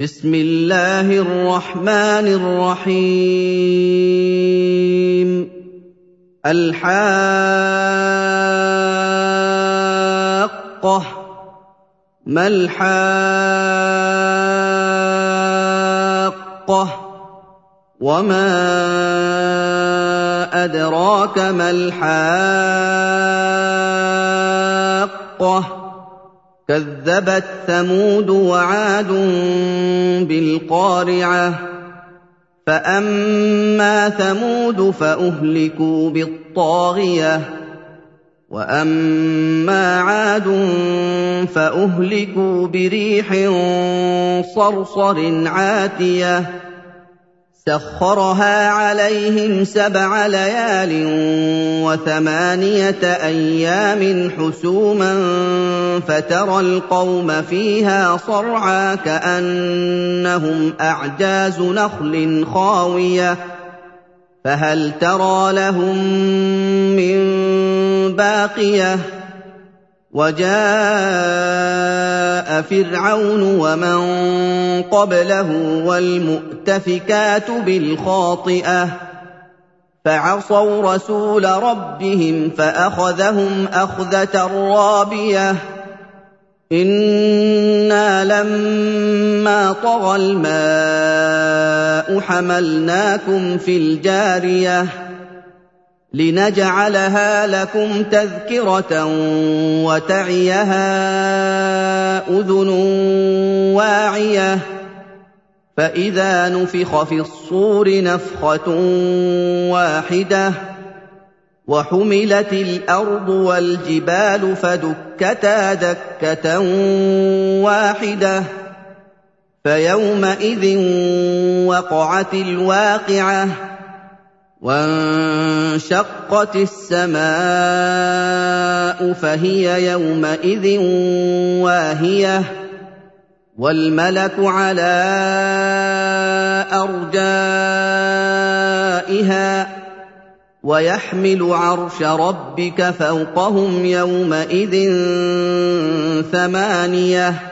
بسم الله الرحمن الرحيم الحاقه ما الحاقه وما ادراك ما الحاقه كذبت ثمود وعاد بالقارعة. فأما ثمود فأهلكوا بالطاغية. وأما عاد فأهلكوا بريح صرصر عاتية. سخرها عليهم سبع ليال وثمانية أيام حسوما فترى القوم فيها صرعى كأنهم أعجاز نخل خاوية فهل ترى لهم من باقية وجاء فرعون ومن قبله والمؤتفكات بالخاطئة فعصوا رسول ربهم فأخذهم أخذة رابية إنا لما طغى الماء حملناكم في الجارية لنجعلها لكم تذكرة وتعيها أذن واعية. فإذا نفخ في الصور نفخة واحدة وحملت الأرض والجبال فدكتا دكة واحدة. فيومئذ وقعت الواقعة. وانشقت السماء فهي يومئذ واهية والملك على أرجائها ويحمل عرش ربك فوقهم يومئذ ثمانية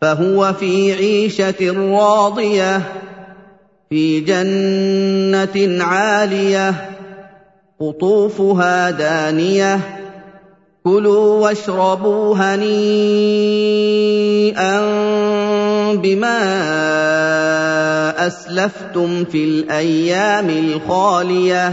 فهو في عيشة راضية في جنة عالية قطوفها دانية كلوا واشربوا هنيئا بما أسلفتم في الأيام الخالية.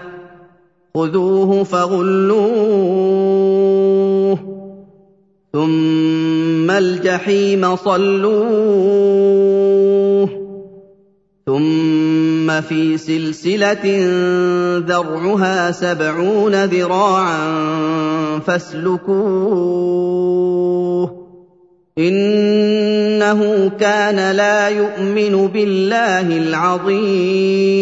خذوه فغلوه ثم الجحيم صلوه ثم في سلسلة ذرعها سبعون ذراعا فاسلكوه إنه كان لا يؤمن بالله العظيم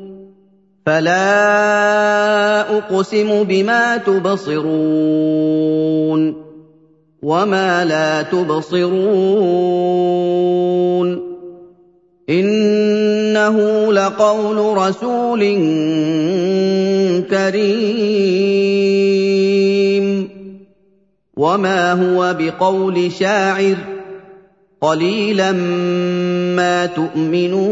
فلا أقسم بما تبصرون وما لا تبصرون إن إِنَّهُ لَقَوْلُ رَسُولٍ كَرِيمٍ وَمَا هُوَ بِقَوْلِ شَاعِرٍ ۚ قَلِيلًا مَّا تُؤْمِنُونَ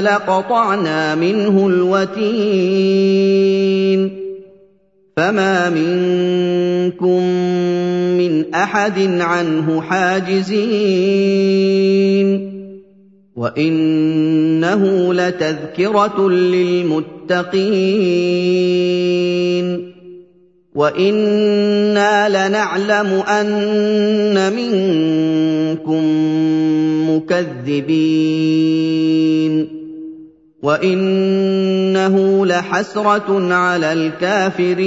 لَقَطَعْنَا مِنْهُ الْوَتِينَ فَمَا مِنكُم مِّنْ أَحَدٍ عَنْهُ حَاجِزِينَ وَإِنَّهُ لَتَذْكِرَةٌ لِّلْمُتَّقِينَ وَإِنَّا لَنَعْلَمُ أَنَّ مِنكُم مُّكَذِّبِينَ وَإِنَّهُ لَحَسْرَةٌ عَلَى الْكَافِرِينَ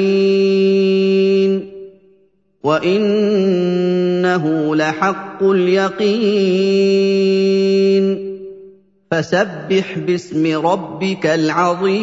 وَإِنَّهُ لَحَقُّ الْيَقِينِ فَسَبِّحْ بِاسْمِ رَبِّكَ الْعَظِيمِ